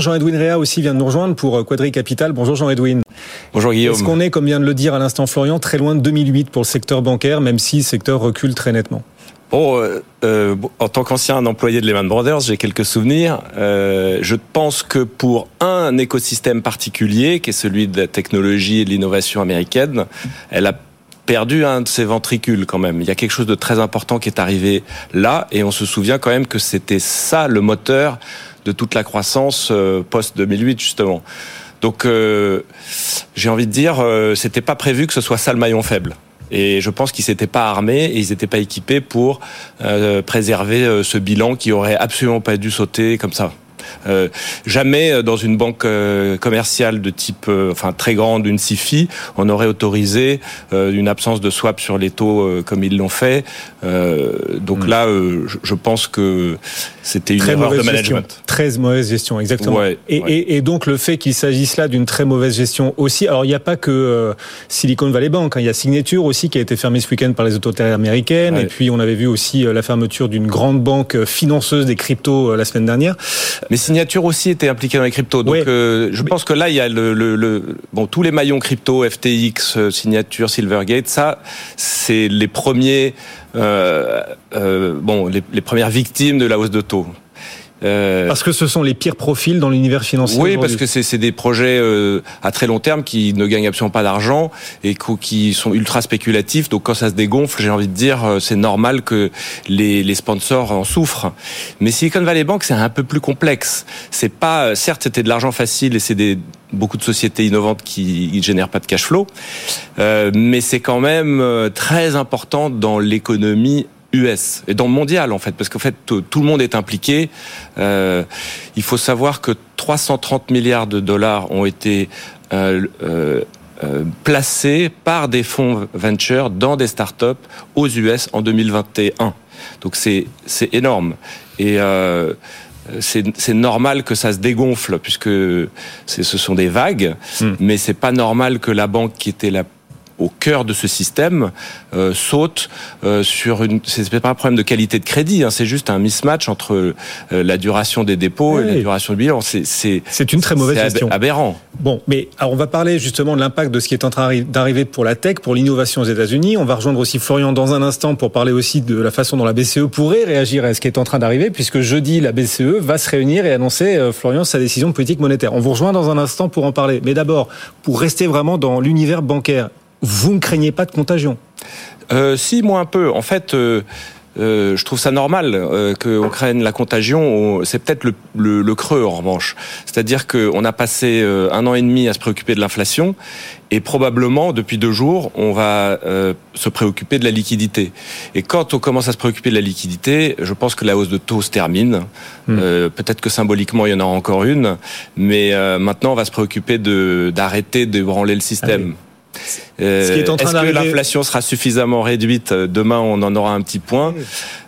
Jean-Edwin Réa aussi vient de nous rejoindre pour euh, Quadri Capital. Bonjour Jean-Edwin. Bonjour Guillaume. Est-ce qu'on est, comme vient de le dire à l'instant Florian, très loin de 2008 pour le secteur bancaire, même si le secteur recule très nettement? Bon, euh, euh en tant qu'ancien employé de Lehman Brothers, j'ai quelques souvenirs. Euh, je pense que pour un écosystème particulier, qui est celui de la technologie et de l'innovation américaine, elle a perdu un de ses ventricules quand même. Il y a quelque chose de très important qui est arrivé là, et on se souvient quand même que c'était ça le moteur de toute la croissance euh, post 2008 justement. Donc euh, j'ai envie de dire, euh, c'était pas prévu que ce soit ça le maillon faible. Et je pense qu'ils s'étaient pas armés et ils n'étaient pas équipés pour préserver ce bilan qui aurait absolument pas dû sauter comme ça. Euh, jamais euh, dans une banque euh, commerciale de type, enfin très grande, une SIFI, on aurait autorisé une absence de swap sur les taux comme ils l'ont fait. donc hmm. là, je, pense que c'était une erreur de management. Très mauvaise gestion, exactement. et, donc le fait qu'il s'agisse là d'une très mauvaise gestion aussi. Alors il n'y a pas que Silicon Valley Bank, hein. il y a Signature aussi qui a été fermée ce week-end par les autorités américaines. Et puis on avait vu aussi la fermeture d'une grande banque financeuse des cryptos la semaine dernière. Mais Signature aussi était impliqué dans les cryptos. Donc euh, je pense que là, il y a le, le, bon tous les maillons crypto, FTX, euh, Signature, Silvergate. Ça, c'est les premiers, euh, euh, bon, les, les premières victimes de la hausse de taux. Euh, parce que ce sont les pires profils dans l'univers financier. Oui, parce que c'est des projets euh, à très long terme qui ne gagnent absolument pas d'argent et qui sont ultra spéculatifs. Donc quand ça se dégonfle, j'ai envie de dire, euh, c'est normal que les, les sponsors en souffrent. Mais Silicon Valley Bank, c'est un peu plus complexe. C'est pas, certes, c'était de l'argent facile et c'est des beaucoup de sociétés innovantes qui ne génèrent pas de cash flow, euh, mais c'est quand même très important dans l'économie US et dans le mondial en fait, parce qu'en fait tout, le monde est impliqué. Euh, il faut savoir que 330 milliards de dollars ont été euh, euh, placés par des fonds venture dans des startups aux US en 2021. Donc c'est c'est énorme et c'est normal que ça se dégonfle puisque ce sont des vagues, hmm. mais c'est pas normal que la banque qui était la au cœur de ce système euh, saute euh, sur une. C'est pas un problème de qualité de crédit, hein, c'est juste un mismatch entre euh, la duration des dépôts et la duration du bilan. C'est c'est une très mauvaise gestion. Aberrant. Bon, mais alors on va parler justement de l'impact de ce qui est en train d'arriver pour la tech, pour l'innovation aux États-Unis. On va rejoindre aussi Florian dans un instant pour parler aussi de la façon dont la BCE pourrait réagir à ce qui est en train d'arriver, puisque jeudi la BCE va se réunir et annoncer Florian sa décision de politique monétaire. On vous rejoint dans un instant pour en parler. Mais d'abord, pour rester vraiment dans l'univers bancaire, vous ne craignez pas de contagion euh, Si, moi un peu. En fait, euh, euh, je trouve ça normal euh, qu'on craigne la contagion. C'est peut-être le, le, creux en revanche. C'est-à-dire qu'on a passé euh, un an et demi à se préoccuper de l'inflation et probablement depuis deux jours, on va euh, se préoccuper de la liquidité. Et quand on commence à se préoccuper de la liquidité, je pense que la hausse de taux se termine. Hmm. peut-être que symboliquement il y en aura encore une, mais maintenant on va se préoccuper d'arrêter de branler le système. Ah euh, est-ce que l'inflation sera suffisamment réduite euh, Demain, on en aura un petit point.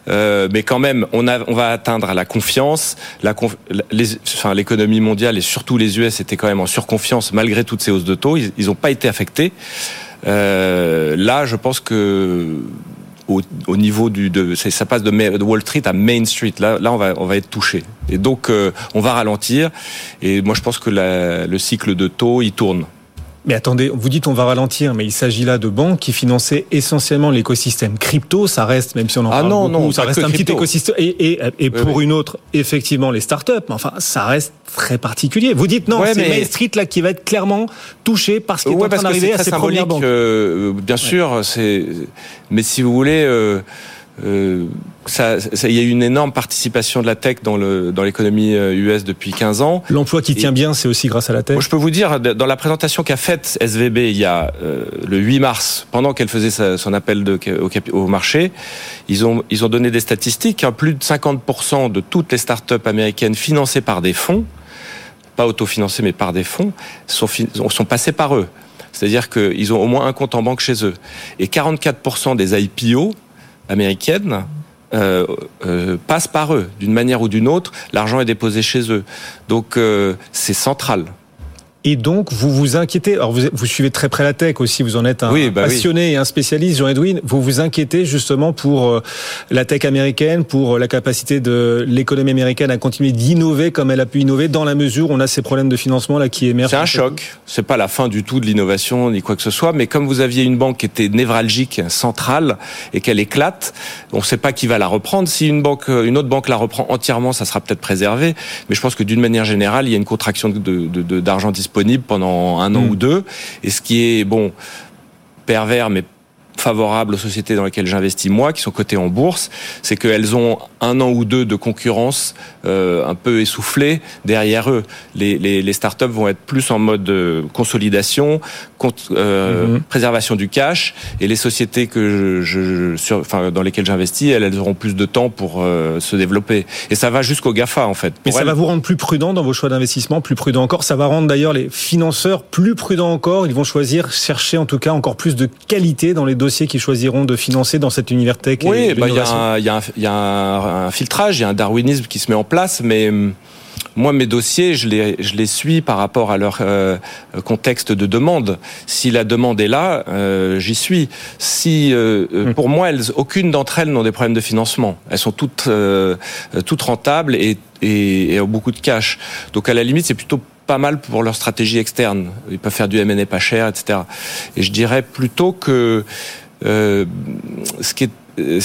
Euh, mais quand même, on, a, on va atteindre la confiance. La enfin, l'économie mondiale et surtout les US étaient quand même en surconfiance malgré toutes ces hausses de taux. Ils n'ont pas été affectés. Euh, là, je pense que au, au, niveau du de ça passe de, de, Wall Street à Main Street là là on va on va être touché et donc euh, on va ralentir et moi je pense que la, le cycle de taux il tourne mais attendez, vous dites on va ralentir, mais il s'agit là de banques qui finançaient essentiellement l'écosystème crypto. Ça reste, même si on en ah parle non, beaucoup, non, ça reste un petit écosystème. Et, et, et pour une autre, effectivement, les startups. Mais enfin, ça reste très particulier. Vous dites non, c'est Main Street là qui va être clairement touché parce qu'il est en train d'arriver à ces premières banques. Euh, bien sûr, c'est. Mais si vous voulez. Euh, euh, ça, ça, il y a eu une énorme participation de la tech dans le dans l'économie US euh, depuis 15 ans. L'emploi qui tient bien, c'est aussi grâce à la tech. Moi, je peux vous dire, dans la présentation qu'a faite SVB il y a euh, le 8 mars, pendant qu'elle faisait sa, son appel de, au, au, marché, ils ont ils ont donné des statistiques. Hein, plus de 50% de toutes les startups américaines financées par des fonds, pas autofinancées mais par des fonds, sont sont passées par eux. C'est-à-dire qu'ils ont au moins un compte en banque chez eux. Et 44% des IPO américaine euh, euh, passe par eux. D'une manière ou d'une autre, l'argent est déposé chez eux. Donc euh, c'est central. Et donc, vous vous inquiétez. Alors, vous, vous suivez très près la tech aussi. Vous en êtes un oui, bah passionné et un spécialiste, Jean-Edwin. Vous vous inquiétez justement pour euh, la tech américaine, pour la capacité de l'économie américaine à continuer d'innover comme elle a pu innover dans la mesure où on a ces problèmes de financement là qui émergent. C'est un choc. C'est pas la fin du tout de l'innovation ni quoi que ce soit. Mais comme vous aviez une banque qui était névralgique, centrale, et qu'elle éclate, on ne sait pas qui va la reprendre. Si une banque, une autre banque la reprend entièrement, ça sera peut-être préservé. Mais je pense que d'une manière générale, il y a une contraction d'argent de, de, disponible pendant un an hmm. ou deux. Et ce qui est, bon, pervers, mais favorable aux sociétés dans lesquelles j'investis moi, qui sont cotées en bourse, c'est qu'elles ont un an ou deux de concurrence euh, un peu essoufflée derrière eux. Les, les, les, startups vont être plus en mode euh, consolidation, euh, mhm. préservation du cash, et les sociétés que je, sur, enfin, dans lesquelles j'investis, elles, elles, auront plus de temps pour euh, se développer. Et ça va jusqu'au Gafa en fait. Mais ça va vous rendre plus prudent dans vos choix d'investissement, plus prudent encore. Ça va rendre d'ailleurs les financeurs plus prudents encore. Ils vont choisir, chercher en tout cas encore plus de qualité dans les dossiers qu'ils choisiront de financer dans cet univers tech. Oui, bah, il y a, y a, un, y a un, filtrage, il y a un darwinisme qui se met en place, mais hum, moi, mes dossiers, je les, je les suis par rapport à leur euh, contexte de demande. Si la demande est là, euh, j'y suis. Si, euh, hum. pour moi, elles, aucune d'entre elles n'ont des problèmes de financement. Elles sont toutes, toutes rentables et, et, et ont beaucoup de cash. Donc, à la limite, c'est plutôt pas mal pour leur stratégie externe. Ils peuvent faire du M&A pas cher, etc. Et je dirais plutôt que euh, ce qui est euh,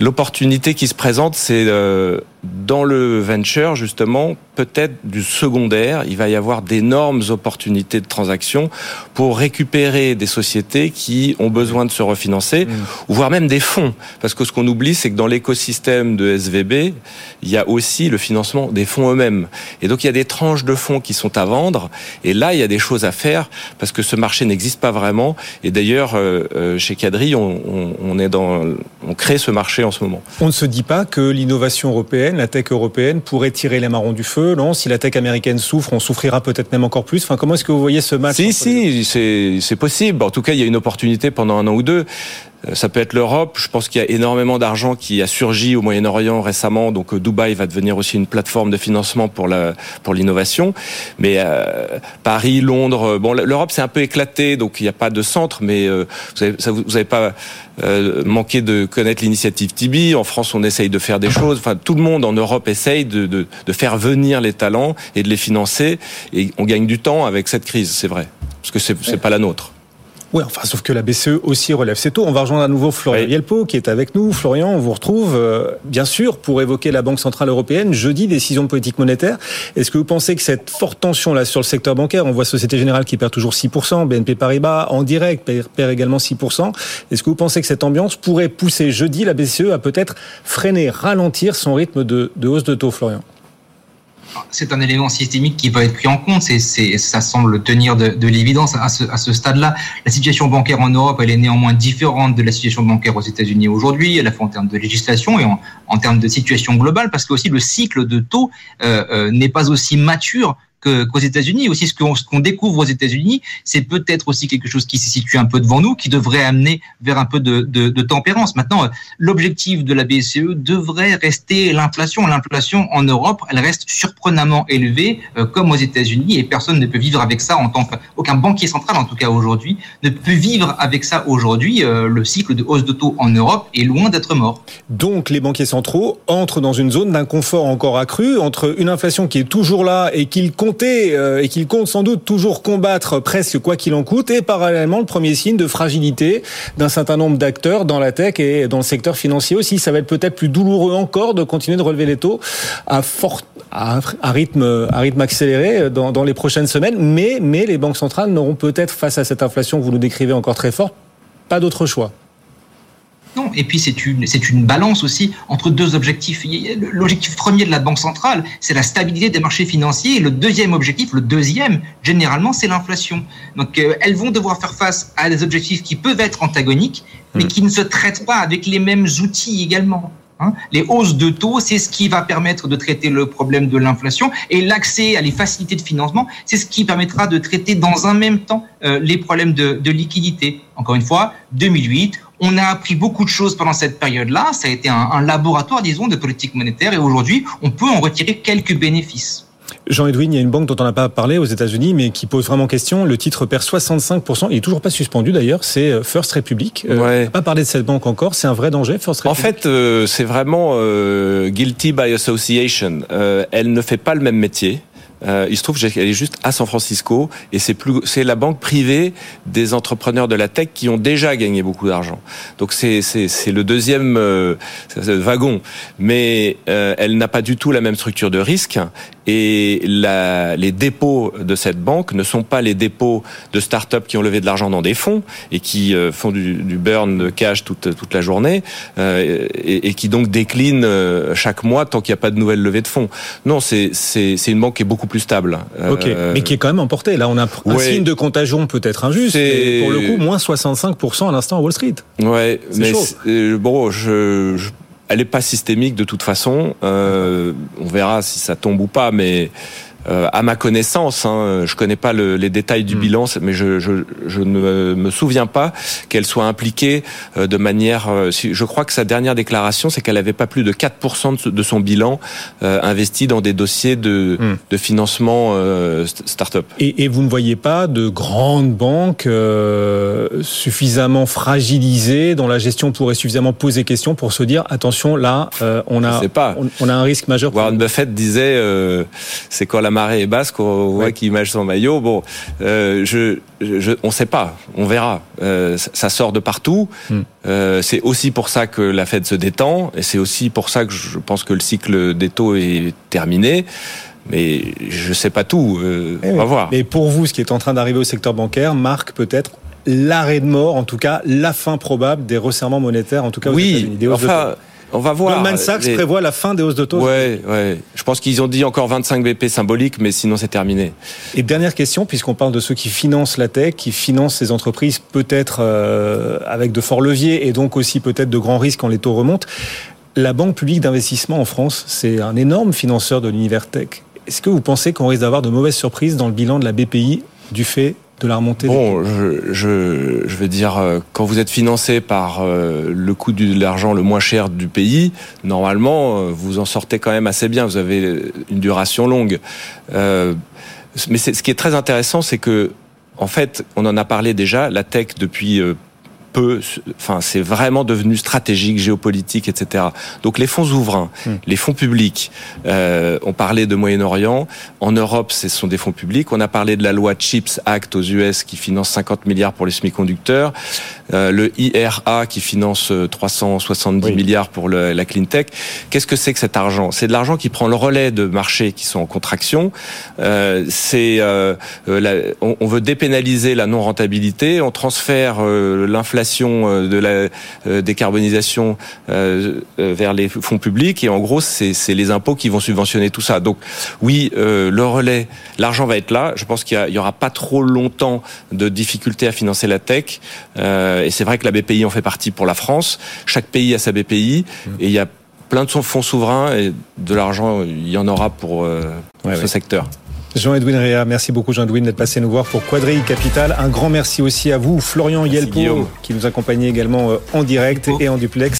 l'opportunité qui se présente, c'est euh, dans le venture, justement, peut-être du secondaire, il va y avoir d'énormes opportunités de transactions pour récupérer des sociétés qui ont besoin de se refinancer, mmh. ou voire même des fonds. Parce que ce qu'on oublie, c'est que dans l'écosystème de SVB, il y a aussi le financement des fonds eux-mêmes. Et donc, il y a des tranches de fonds qui sont à vendre. Et là, il y a des choses à faire parce que ce marché n'existe pas vraiment. Et d'ailleurs, euh, euh, chez Cadry, on, on, on, est dans, on crée ce marché en ce moment. On ne se dit pas que l'innovation européenne, la tech européenne, pourrait tirer les marrons du feu non Si la tech américaine souffre, on souffrira peut-être même encore plus. Enfin, comment est-ce que vous voyez ce match Si, si, c'est possible. En tout cas, il y a une opportunité pendant un an ou deux. Euh, ça peut être l'Europe. Je pense qu'il y a énormément d'argent qui a surgi au Moyen-Orient récemment. Donc euh, Dubaï va devenir aussi une plateforme de financement pour l'innovation. Mais euh, Paris, Londres, bon, l'Europe c'est un peu éclaté, donc il n'y a pas de centre. Mais vous n'avez pas manqué de connaître l'initiative Tibi. En France, on essaye de faire des choses. Enfin, tout le monde en Europe essaye de faire venir les talents et de les financer. Et on gagne du temps avec cette crise, c'est vrai, parce que c'est c'est pas la nôtre. Oui, enfin, sauf que la BCE aussi relève ses taux. On va rejoindre à nouveau Florian oui. Yelpo qui est avec nous. Florian, on vous retrouve, euh, bien sûr, pour évoquer la Banque Centrale Européenne. Jeudi, décision de politique monétaire. Est-ce que vous pensez que cette forte tension là sur le secteur bancaire, on voit Société Générale qui perd toujours 6%, BNP Paribas en direct perd, perd également 6%. Est-ce que vous pensez que cette ambiance pourrait pousser jeudi la BCE à peut-être freiner, ralentir son rythme de, de hausse de taux, Florian? C'est un élément systémique qui va être pris en compte. C'est, ça semble tenir de, de l'évidence à ce, stade-là. La situation bancaire en Europe, elle est néanmoins différente de la situation bancaire aux États-Unis aujourd'hui, à la fois en termes de législation et en, en termes de situation globale, parce que aussi le cycle de taux euh, euh, n'est pas aussi mature qu'aux États-Unis. Aussi, ce qu'on qu découvre aux États-Unis, c'est peut-être aussi quelque chose qui se situe un peu devant nous, qui devrait amener vers un peu de, de, de tempérance. Maintenant, l'objectif de la BCE devrait rester l'inflation. L'inflation en Europe, elle reste surprenamment élevée, euh, comme aux États-Unis, et personne ne peut vivre avec ça en tant qu'aucun banquier central, en tout cas aujourd'hui, ne peut vivre avec ça aujourd'hui. Euh, le cycle de hausse de taux en Europe est loin d'être mort. Donc, les banquiers centraux entrent dans une zone d'inconfort encore accru entre une inflation qui est toujours là et qu'ils euh, et qu'il compte sans doute toujours combattre presque quoi qu'il en coûte et parallèlement le premier signe de fragilité d'un certain nombre d'acteurs dans la tech et dans le secteur financier aussi. Ça va être peut-être plus douloureux encore de continuer de relever les taux à fort à, rythme rythme accéléré dans, dans les prochaines semaines, mais mais les banques centrales n'auront peut-être face à cette inflation que vous nous décrivez encore très fort pas d'autre choix. Et puis c'est une, c'est une balance aussi entre deux objectifs. L'objectif premier de la Banque centrale, c'est la stabilité des marchés financiers. Et le deuxième objectif, le deuxième, généralement, c'est l'inflation. Donc euh, elles vont devoir faire face à des objectifs qui peuvent être antagoniques, mais mmh. qui ne se traitent pas avec les mêmes outils également. Hein les hausses de taux, c'est ce qui va permettre de traiter le problème de l'inflation et l'accès à les facilités de financement, c'est ce qui permettra de traiter dans un même temps euh, les problèmes de, de liquidité. Encore une fois, 2008, on a appris beaucoup de choses pendant cette période-là. Ça a été un, un laboratoire, disons, de politique monétaire et aujourd'hui, on peut en retirer quelques bénéfices. Jean-Edwin, il y a une banque dont on n'a pas parlé aux États-Unis, mais qui pose vraiment question. Le titre perd 65%. Il est toujours pas suspendu d'ailleurs. C'est euh, First Republic. Euh, ouais. On pas parlé de cette banque encore. C'est un vrai danger, First Republic. En fait, euh, c'est vraiment euh, guilty by association. Euh, elle ne fait pas le même métier. Euh, il se trouve qu'elle est juste à San Francisco et c'est plus c'est la banque privée des entrepreneurs de la tech qui ont déjà gagné beaucoup d'argent. Donc c'est c'est c'est le deuxième euh, wagon, mais euh, elle n'a pas du tout la même structure de risque et la, les dépôts de cette banque ne sont pas les dépôts de start-up qui ont levé de l'argent dans des fonds et qui euh, font du, du, burn de cash toute toute la journée euh, et, et, qui donc déclinent euh, chaque mois tant qu'il n'y a pas de nouvelles levées de fonds. Non, c'est c'est c'est une banque qui est beaucoup plus stable. Ok, euh, mais qui est quand même emporté. Là, on a un ouais. signe de contagion peut-être injuste. Mais pour le coup, moins 65% à l'instant à Wall Street. Ouais, mais euh, bon, je, je elle n'est pas systémique de toute façon. Euh, on verra si ça tombe ou pas, mais euh, à ma connaissance, hein, je connais pas le, les détails du mmh. bilan, mais je, je, je, ne me souviens pas qu'elle soit impliquée euh, de manière. Euh, je crois que sa dernière déclaration, c'est qu'elle avait pas plus de 4% de son bilan euh, investi dans des dossiers de, mmh. de financement euh, start-up. Et, et, vous ne voyez pas de grandes banques euh, suffisamment fragilisées dont la gestion pourrait suffisamment poser question pour se dire attention là, on a on, on, a un risque majeur. Warren Buffett disait c'est quoi la marée est basse, qu'on voit ouais. qu'il mâche son maillot. Bon, euh, je, je, on ne sait pas, on verra. Euh, ça sort de partout. Mm. Euh, c'est aussi pour ça que la Fed se détend, et c'est aussi pour ça que je pense que le cycle des taux est terminé. Mais je ne sais pas tout. Eh on va voir. Mais pour vous, ce qui est en train d'arriver au secteur bancaire marque peut-être l'arrêt de mort, en tout cas la fin probable des resserrements monétaires, en tout cas aux oui, États-Unis. Des enfin, on va voir. Goldman Sachs les... prévoit la fin des hausses de taux. Ouais, ouais. Je pense qu'ils ont dit encore 25 BP symboliques, mais sinon c'est terminé. Et dernière question, puisqu'on parle de ceux qui financent la tech, qui financent ces entreprises peut-être euh, avec de forts leviers et donc aussi peut-être de grands risques quand les taux remontent. La Banque publique d'investissement en France, c'est un énorme financeur de l'univers tech. Est-ce que vous pensez qu'on risque d'avoir de mauvaises surprises dans le bilan de la BPI du fait de la remontée Bon, je, je, dire, euh, quand vous êtes financé par euh, le coût de l'argent le moins cher du pays, normalement, euh, vous en sortez quand même assez bien. Vous avez une duration longue. Euh, mais ce qui est très intéressant, c'est que, en fait, on en a parlé déjà, la tech depuis peu, enfin, c'est vraiment devenu stratégique, géopolitique, etc. Donc les fonds souverains, mmh. les fonds publics, euh, on parlait de Moyen-Orient, en Europe, ce sont des fonds publics. On a parlé de la loi Chips Act aux US qui finance 50 milliards pour les semi-conducteurs, euh, le IRA qui finance 370 oui. milliards pour le, la clean tech. Qu'est-ce que c'est que cet argent? C'est de l'argent qui prend le relais de marchés qui sont en contraction. Euh, c'est euh, la, on, on, veut dépénaliser la non rentabilité, on transfère euh, l'inflation euh, de la euh, décarbonisation euh, vers les fonds publics et en gros c'est les impôts qui vont subventionner tout ça. Donc oui, le relais, l'argent va être là. Je pense qu'il y, y, aura pas trop longtemps de difficultés à financer la tech et c'est vrai que la BPI en fait partie pour la France. Chaque pays a sa BPI mmh. et il y a plein de fonds souverains et de l'argent, il y en aura pour, euh, pour ouais, ce ouais. secteur. Jean-Edwin Réa, merci beaucoup Jean-Edwin d'être passé nous voir pour Quadrille Capital. Un grand merci aussi à vous, Florian Yelpo, qui nous accompagnait également en direct et en duplex.